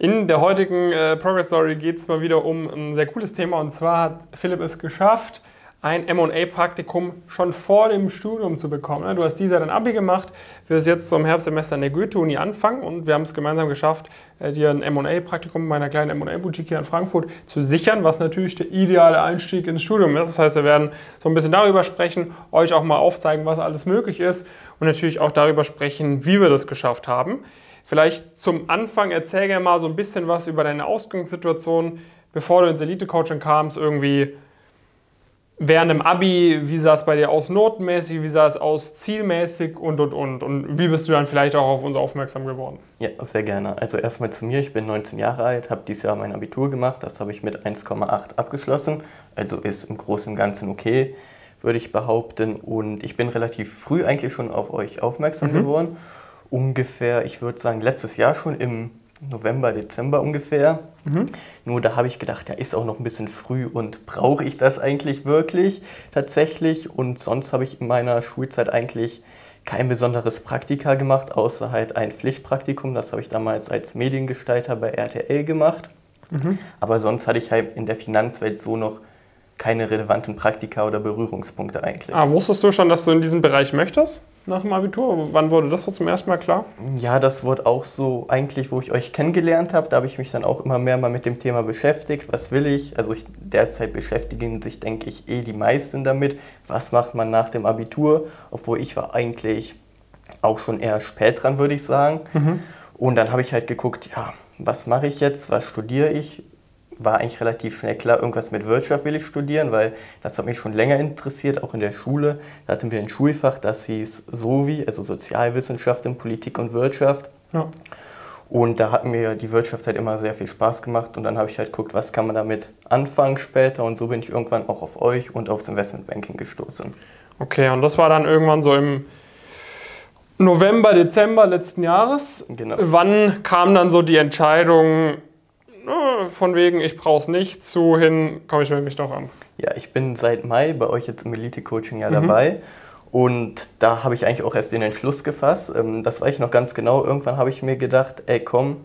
In der heutigen äh, Progress Story geht es mal wieder um ein sehr cooles Thema und zwar hat Philipp es geschafft, ein MA-Praktikum schon vor dem Studium zu bekommen. Du hast dieses Jahr dein Abi gemacht, wirst jetzt zum Herbstsemester in der Goethe-Uni anfangen und wir haben es gemeinsam geschafft, äh, dir ein MA-Praktikum bei einer kleinen MA-Boutique hier in Frankfurt zu sichern, was natürlich der ideale Einstieg ins Studium ist. Das heißt, wir werden so ein bisschen darüber sprechen, euch auch mal aufzeigen, was alles möglich ist und natürlich auch darüber sprechen, wie wir das geschafft haben. Vielleicht zum Anfang erzähl gerne mal so ein bisschen was über deine Ausgangssituation, bevor du ins Elite-Coaching kamst, irgendwie während dem Abi, wie sah es bei dir aus notenmäßig, wie sah es aus zielmäßig und und und und wie bist du dann vielleicht auch auf uns aufmerksam geworden? Ja, sehr gerne. Also erstmal zu mir, ich bin 19 Jahre alt, habe dieses Jahr mein Abitur gemacht, das habe ich mit 1,8 abgeschlossen, also ist im Großen und Ganzen okay, würde ich behaupten und ich bin relativ früh eigentlich schon auf euch aufmerksam mhm. geworden ungefähr, ich würde sagen, letztes Jahr schon im November, Dezember ungefähr. Mhm. Nur da habe ich gedacht, ja, ist auch noch ein bisschen früh und brauche ich das eigentlich wirklich tatsächlich? Und sonst habe ich in meiner Schulzeit eigentlich kein besonderes Praktika gemacht, außer halt ein Pflichtpraktikum. Das habe ich damals als Mediengestalter bei RTL gemacht. Mhm. Aber sonst hatte ich halt in der Finanzwelt so noch keine relevanten Praktika oder Berührungspunkte eigentlich. Ah, wusstest du schon, dass du in diesem Bereich möchtest nach dem Abitur? Wann wurde das so zum ersten Mal klar? Ja, das wurde auch so eigentlich, wo ich euch kennengelernt habe. Da habe ich mich dann auch immer mehr mal mit dem Thema beschäftigt. Was will ich? Also ich, derzeit beschäftigen sich, denke ich, eh die meisten damit. Was macht man nach dem Abitur? Obwohl ich war eigentlich auch schon eher spät dran, würde ich sagen. Mhm. Und dann habe ich halt geguckt, ja, was mache ich jetzt? Was studiere ich? War eigentlich relativ schnell klar, irgendwas mit Wirtschaft will ich studieren, weil das hat mich schon länger interessiert, auch in der Schule. Da hatten wir ein Schulfach, das hieß SOVI, also Sozialwissenschaften, Politik und Wirtschaft. Ja. Und da hat mir die Wirtschaft halt immer sehr viel Spaß gemacht und dann habe ich halt geguckt, was kann man damit anfangen später und so bin ich irgendwann auch auf euch und aufs Investmentbanking gestoßen. Okay, und das war dann irgendwann so im November, Dezember letzten Jahres. Genau. Wann kam dann so die Entscheidung, von wegen, ich brauche es nicht, zu hin, komme ich mich doch an. Ja, ich bin seit Mai bei euch jetzt im Elite-Coaching ja mhm. dabei. Und da habe ich eigentlich auch erst den Entschluss gefasst. Ähm, das weiß ich noch ganz genau. Irgendwann habe ich mir gedacht, ey komm,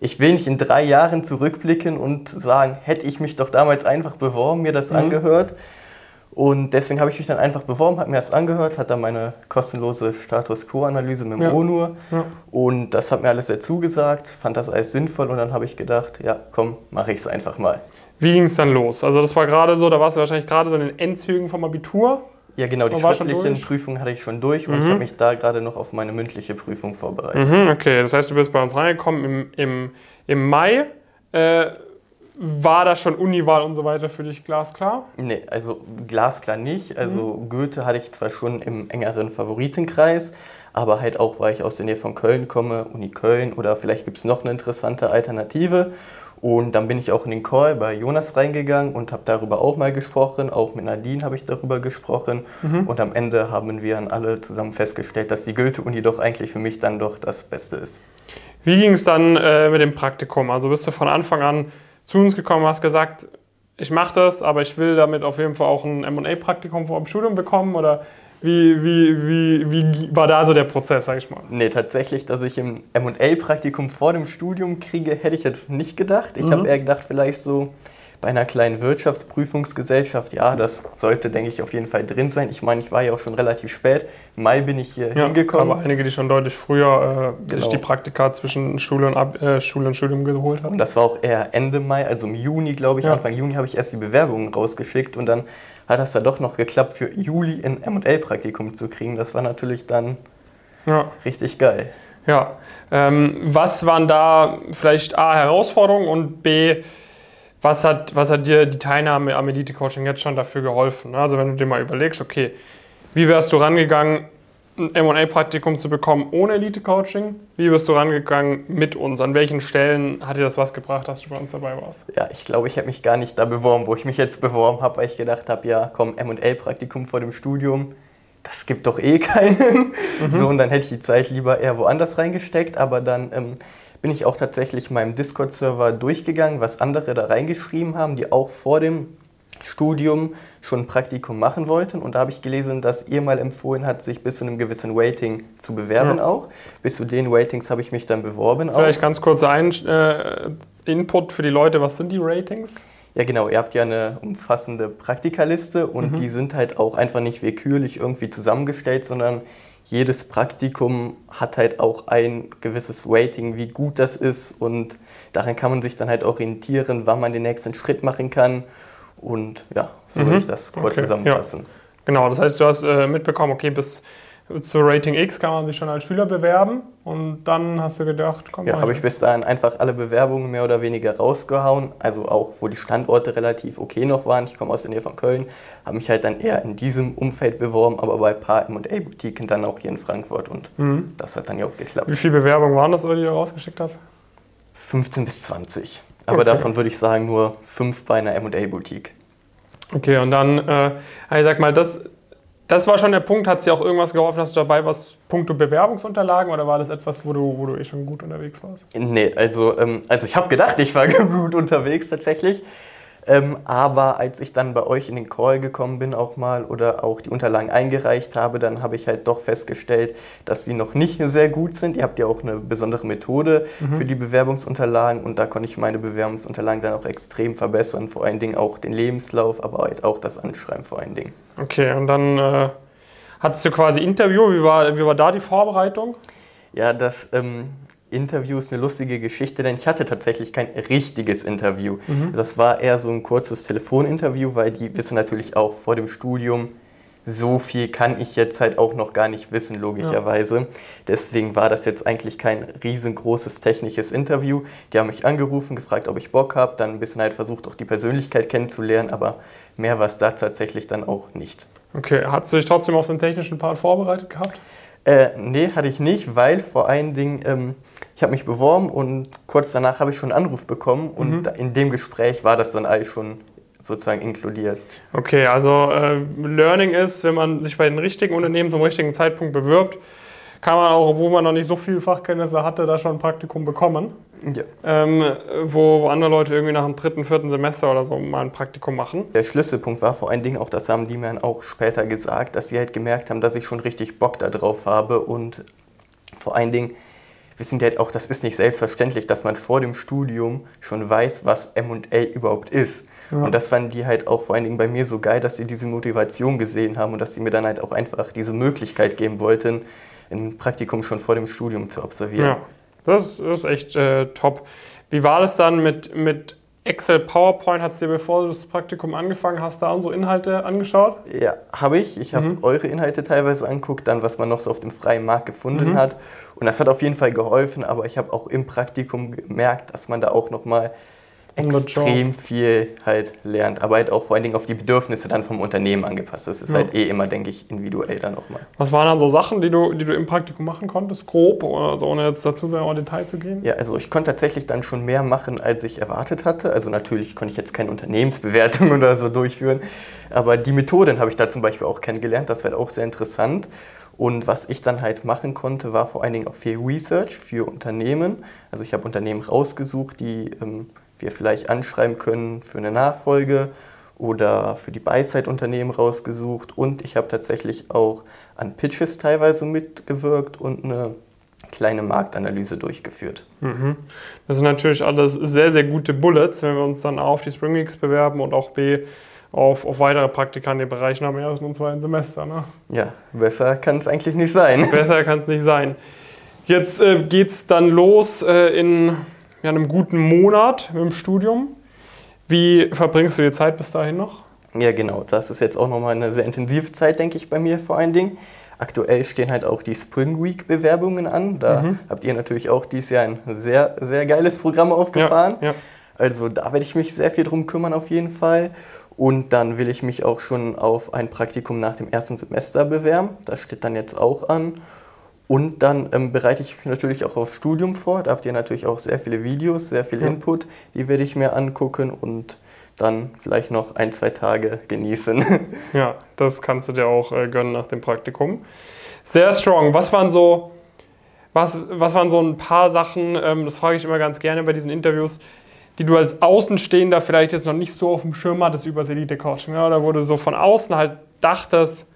ich will nicht in drei Jahren zurückblicken und sagen, hätte ich mich doch damals einfach beworben, mir das mhm. angehört. Und deswegen habe ich mich dann einfach beworben, habe mir das angehört, hat dann meine kostenlose Status Quo-Analyse mit dem ja. ONUR. Ja. Und das hat mir alles sehr zugesagt, fand das alles sinnvoll und dann habe ich gedacht, ja, komm, mache ich es einfach mal. Wie ging es dann los? Also das war gerade so, da warst du wahrscheinlich gerade so in den Endzügen vom Abitur. Ja, genau, die schriftlichen Prüfungen hatte ich schon durch und mhm. ich habe mich da gerade noch auf meine mündliche Prüfung vorbereitet. Mhm, okay, das heißt, du bist bei uns reingekommen im, im, im Mai. Äh, war das schon Uniwahl und so weiter für dich glasklar? Nee, also glasklar nicht. Also mhm. Goethe hatte ich zwar schon im engeren Favoritenkreis, aber halt auch, weil ich aus der Nähe von Köln komme, Uni Köln oder vielleicht gibt es noch eine interessante Alternative. Und dann bin ich auch in den Call bei Jonas reingegangen und habe darüber auch mal gesprochen. Auch mit Nadine habe ich darüber gesprochen. Mhm. Und am Ende haben wir dann alle zusammen festgestellt, dass die Goethe-Uni doch eigentlich für mich dann doch das Beste ist. Wie ging es dann äh, mit dem Praktikum? Also bist du von Anfang an zu uns gekommen, hast gesagt, ich mache das, aber ich will damit auf jeden Fall auch ein M&A-Praktikum vor dem Studium bekommen oder wie, wie, wie, wie war da so der Prozess, sag ich mal? Nee, tatsächlich, dass ich ein M&A-Praktikum vor dem Studium kriege, hätte ich jetzt nicht gedacht. Ich mhm. habe eher gedacht, vielleicht so bei einer kleinen Wirtschaftsprüfungsgesellschaft, ja, das sollte, denke ich, auf jeden Fall drin sein. Ich meine, ich war ja auch schon relativ spät. Im Mai bin ich hier ja, hingekommen. Aber einige, die schon deutlich früher äh, genau. sich die Praktika zwischen Schule und, äh, Schule und Studium geholt haben. Und das war auch eher Ende Mai, also im Juni, glaube ich. Ja. Anfang Juni habe ich erst die Bewerbungen rausgeschickt und dann hat das da doch noch geklappt, für Juli ein M&L-Praktikum zu kriegen. Das war natürlich dann ja. richtig geil. Ja, ähm, was waren da vielleicht A, Herausforderungen und B, was hat, was hat dir die Teilnahme am Elite-Coaching jetzt schon dafür geholfen? Also wenn du dir mal überlegst, okay, wie wärst du rangegangen, ein M&A-Praktikum zu bekommen ohne Elite-Coaching? Wie bist du rangegangen mit uns? An welchen Stellen hat dir das was gebracht, dass du bei uns dabei warst? Ja, ich glaube, ich habe mich gar nicht da beworben, wo ich mich jetzt beworben habe, weil ich gedacht habe, ja, komm, M&A-Praktikum vor dem Studium, das gibt doch eh keinen. Mhm. So, und dann hätte ich die Zeit lieber eher woanders reingesteckt, aber dann... Ähm, bin ich auch tatsächlich meinem Discord-Server durchgegangen, was andere da reingeschrieben haben, die auch vor dem Studium schon ein Praktikum machen wollten. Und da habe ich gelesen, dass ihr mal empfohlen hat, sich bis zu einem gewissen Rating zu bewerben Ja. auch. Bis zu den Ratings habe ich mich dann beworben auch. Vielleicht ganz kurzer ein äh, Input für die Leute. Was sind die Ratings? Ja, genau. Ihr habt ja eine umfassende Praktikaliste und Mhm. die sind halt auch einfach nicht willkürlich irgendwie zusammengestellt, sondern jedes Praktikum hat halt auch ein gewisses Rating, wie gut das ist und daran kann man sich dann halt orientieren, wann man den nächsten Schritt machen kann. Und ja, so Mhm. würde ich das kurz Okay, zusammenfassen. Genau, das heißt, du hast äh, mitbekommen, okay, bis zu Rating X kann man sich schon als Schüler bewerben und dann hast du gedacht, komm, Ja, habe ich bis dahin einfach alle Bewerbungen mehr oder weniger rausgehauen. Also auch, wo die Standorte relativ okay noch waren. Ich komme aus der Nähe von Köln, habe mich halt dann eher in diesem Umfeld beworben, aber bei ein paar M&A-Boutiquen dann auch hier in Frankfurt und Mhm. das hat dann ja auch geklappt. Wie viele Bewerbungen waren das, die du rausgeschickt hast? 15 bis 20. Aber Okay. davon würde ich sagen nur fünf bei einer M&A-Boutique. Okay, und dann, äh, ich sag mal, das, das war schon der Punkt. Hat dir auch irgendwas geholfen? Hast du dabei was puncto Bewerbungsunterlagen oder war das etwas, wo du, wo du eh schon gut unterwegs warst? Nee, also, ähm, also ich habe gedacht, ich war gut unterwegs tatsächlich. Ähm, aber als ich dann bei euch in den Call gekommen bin auch mal oder auch die Unterlagen eingereicht habe, dann habe ich halt doch festgestellt, dass sie noch nicht sehr gut sind. Ihr habt ja auch eine besondere Methode für die Bewerbungsunterlagen und da konnte ich meine Bewerbungsunterlagen dann auch extrem verbessern. Vor allen Dingen auch den Lebenslauf, aber halt auch das Anschreiben vor allen Dingen. Okay, und dann äh, hattest du quasi Interview. Wie war, wie war da die Vorbereitung? Ja, das ähm, Interview ist eine lustige Geschichte, denn ich hatte tatsächlich kein richtiges Interview. Das war eher so ein kurzes Telefoninterview, weil die wissen natürlich auch vor dem Studium, so viel kann ich jetzt halt auch noch gar nicht wissen, logischerweise. Deswegen war das jetzt eigentlich kein riesengroßes technisches Interview. Die haben mich angerufen, gefragt, ob ich Bock habe, dann ein bisschen halt versucht, auch die Persönlichkeit kennenzulernen, aber mehr war es da tatsächlich dann auch nicht. Okay, hast du dich trotzdem auf den technischen Part vorbereitet gehabt? Äh, nee, hatte ich nicht, weil vor allen Dingen, ähm, ich habe mich beworben und kurz danach habe ich schon einen Anruf bekommen und da- in dem Gespräch war das dann alles schon sozusagen inkludiert. Okay, also äh, Learning ist, wenn man sich bei den richtigen Unternehmen zum richtigen Zeitpunkt bewirbt, kann man auch, obwohl man noch nicht so viel Fachkenntnisse hatte, da schon ein Praktikum bekommen. Ja. Ähm, wo, wo andere Leute irgendwie nach dem dritten, vierten Semester oder so mal ein Praktikum machen. Der Schlüsselpunkt war vor allen Dingen auch, das haben die mir auch später gesagt, dass sie halt gemerkt haben, dass ich schon richtig Bock darauf habe und vor allen Dingen wissen die halt auch, das ist nicht selbstverständlich, dass man vor dem Studium schon weiß, was M&A überhaupt ist. Ja. Und das fanden die halt auch vor allen Dingen bei mir so geil, dass sie diese Motivation gesehen haben und dass sie mir dann halt auch einfach diese Möglichkeit geben wollten, ein Praktikum schon vor dem Studium zu absolvieren. Ja, das ist echt äh, top. Wie war das dann mit, mit Excel, PowerPoint? Hat dir, bevor du das Praktikum angefangen hast, da unsere Inhalte angeschaut? Ja, habe ich. Ich habe Mhm. eure Inhalte teilweise angeguckt, dann was man noch so auf dem freien Markt gefunden Mhm. hat. Und das hat auf jeden Fall geholfen, aber ich habe auch im Praktikum gemerkt, dass man da auch nochmal extrem viel halt lernt. Aber halt auch vor allen Dingen auf die Bedürfnisse dann vom Unternehmen angepasst. Das ist Ja. halt eh immer, denke ich, individuell dann nochmal. Was waren dann so Sachen, die du, die du im Praktikum machen konntest, grob, also ohne jetzt dazu sehr in Detail zu gehen? Ja, also ich konnte tatsächlich dann schon mehr machen, als ich erwartet hatte. Also natürlich konnte ich jetzt keine Unternehmensbewertung oder so durchführen, aber die Methoden habe ich da zum Beispiel auch kennengelernt. Das war halt auch sehr interessant. Und was ich dann halt machen konnte, war vor allen Dingen auch viel Research für Unternehmen. Also ich habe Unternehmen rausgesucht, die ähm, wir vielleicht anschreiben können für eine Nachfolge oder für die Buy-Side-Unternehmen rausgesucht. Und ich habe tatsächlich auch an Pitches teilweise mitgewirkt und eine kleine Marktanalyse durchgeführt. Mhm. Das sind natürlich alles sehr, sehr gute Bullets, wenn wir uns dann A auf die Spring Weeks bewerben und auch B auf, auf weitere Praktika in den Bereichen am ersten und zweiten Semester. Ne? Ja, besser kann es eigentlich nicht sein. Besser kann es nicht sein. Jetzt äh, geht es dann los äh, in ja, einem guten Monat dem Studium. Wie verbringst du die Zeit bis dahin noch? Ja, genau. Das ist jetzt auch nochmal eine sehr intensive Zeit, denke ich, bei mir vor allen Dingen. Aktuell stehen halt auch die Spring Week Bewerbungen an. Da Mhm. habt ihr natürlich auch dieses Jahr ein sehr, sehr geiles Programm aufgefahren. Ja, ja. Also da werde ich mich sehr viel drum kümmern auf jeden Fall. Und dann will ich mich auch schon auf ein Praktikum nach dem ersten Semester bewerben. Das steht dann jetzt auch an. Und dann ähm, bereite ich mich natürlich auch aufs Studium vor. Da habt ihr natürlich auch sehr viele Videos, sehr viel Ja. Input. Die werde ich mir angucken und dann vielleicht noch ein, zwei Tage genießen. Ja, das kannst du dir auch äh, gönnen nach dem Praktikum. Sehr strong. Was waren so, was, was waren so ein paar Sachen, ähm, das frage ich immer ganz gerne bei diesen Interviews, die du als Außenstehender vielleicht jetzt noch nicht so auf dem Schirm hattest über das Elite-Coaching? Ja? Oder wo du so von außen halt dachtest,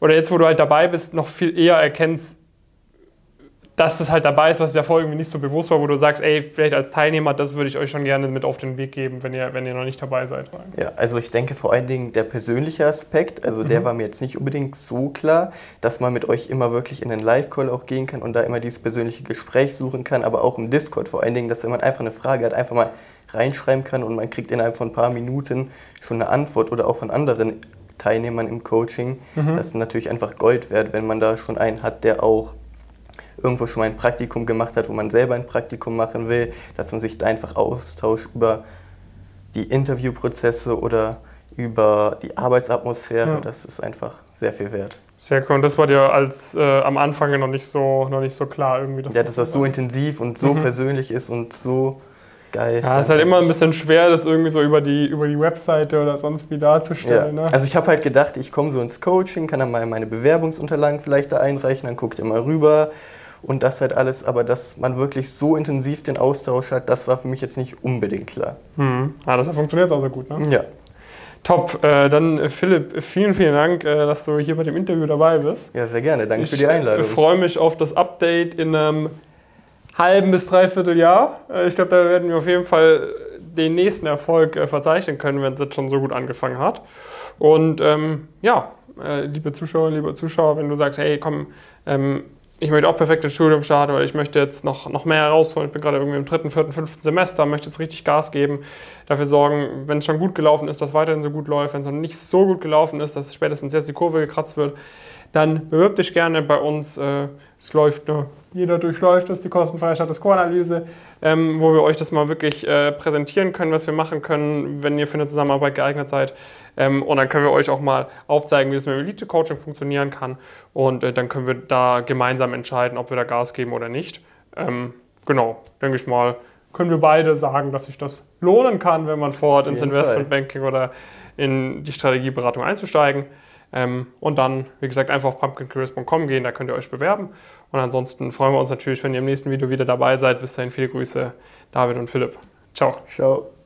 oder jetzt, wo du halt dabei bist, noch viel eher erkennst, dass das halt dabei ist, was dir vorher irgendwie nicht so bewusst war, wo du sagst, ey, vielleicht als Teilnehmer, das würde ich euch schon gerne mit auf den Weg geben, wenn ihr, wenn ihr noch nicht dabei seid. Ja, also ich denke vor allen Dingen der persönliche Aspekt, also mhm. der war mir jetzt nicht unbedingt so klar, dass man mit euch immer wirklich in den Live-Call auch gehen kann und da immer dieses persönliche Gespräch suchen kann, aber auch im Discord vor allen Dingen, dass wenn man einfach eine Frage hat, einfach mal reinschreiben kann und man kriegt innerhalb von ein paar Minuten schon eine Antwort oder auch von anderen Teilnehmern im Coaching. Mhm. Das ist natürlich einfach Gold wert, wenn man da schon einen hat, der auch irgendwo schon mal ein Praktikum gemacht hat, wo man selber ein Praktikum machen will, dass man sich da einfach austauscht über die Interviewprozesse oder über die Arbeitsatmosphäre. Ja. Das ist einfach sehr viel wert. Sehr cool. Und das war dir als äh, am Anfang noch nicht so, noch nicht so klar irgendwie. Dass ja, dass das so intensiv und so mhm. persönlich ist und so geil. Ja, es ist halt immer ein bisschen schwer, das irgendwie so über die, über die Webseite oder sonst wie darzustellen. Ja. Ne? Also ich habe halt gedacht, ich komme so ins Coaching, kann dann mal meine Bewerbungsunterlagen vielleicht da einreichen, dann guckt ihr mal rüber und das halt alles, aber dass man wirklich so intensiv den Austausch hat, das war für mich jetzt nicht unbedingt klar. Hm. Ah, das funktioniert also gut, ne? Ja. Top. Äh, dann äh, Philipp, vielen, vielen Dank, äh, dass du hier bei dem Interview dabei bist. Ja, sehr gerne. Danke ich für die Einladung. Ich freue mich auf das Update in einem halben bis dreiviertel Jahr. Äh, ich glaube, da werden wir auf jeden Fall den nächsten Erfolg äh, verzeichnen können, wenn es jetzt schon so gut angefangen hat. Und ähm, ja, äh, liebe Zuschauer, liebe Zuschauer, wenn du sagst, hey, komm, ähm, ich möchte auch perfekt ins Studium starten, weil ich möchte jetzt noch, noch mehr herausholen. Ich bin gerade irgendwie im dritten, vierten, fünften Semester, möchte jetzt richtig Gas geben, dafür sorgen, wenn es schon gut gelaufen ist, dass weiterhin so gut läuft. Wenn es noch nicht so gut gelaufen ist, dass spätestens jetzt die Kurve gekratzt wird, dann bewirb dich gerne bei uns. Äh, es läuft nur, jeder durchläuft es, die kostenfreie Status Quo-Analyse, ähm, wo wir euch das mal wirklich äh, präsentieren können, was wir machen können, wenn ihr für eine Zusammenarbeit geeignet seid. Ähm, und dann können wir euch auch mal aufzeigen, wie das mit Elite-Coaching funktionieren kann. Und äh, dann können wir da gemeinsam entscheiden, ob wir da Gas geben oder nicht. Ähm, genau, denke ich mal, können wir beide sagen, dass sich das lohnen kann, wenn man vorhat, ins Investmentbanking oder in die Strategieberatung einzusteigen. Ähm, und dann, wie gesagt, einfach auf pumpkincareers.com gehen, da könnt ihr euch bewerben. Und ansonsten freuen wir uns natürlich, wenn ihr im nächsten Video wieder dabei seid. Bis dahin viele Grüße, David und Philipp. Ciao. Ciao.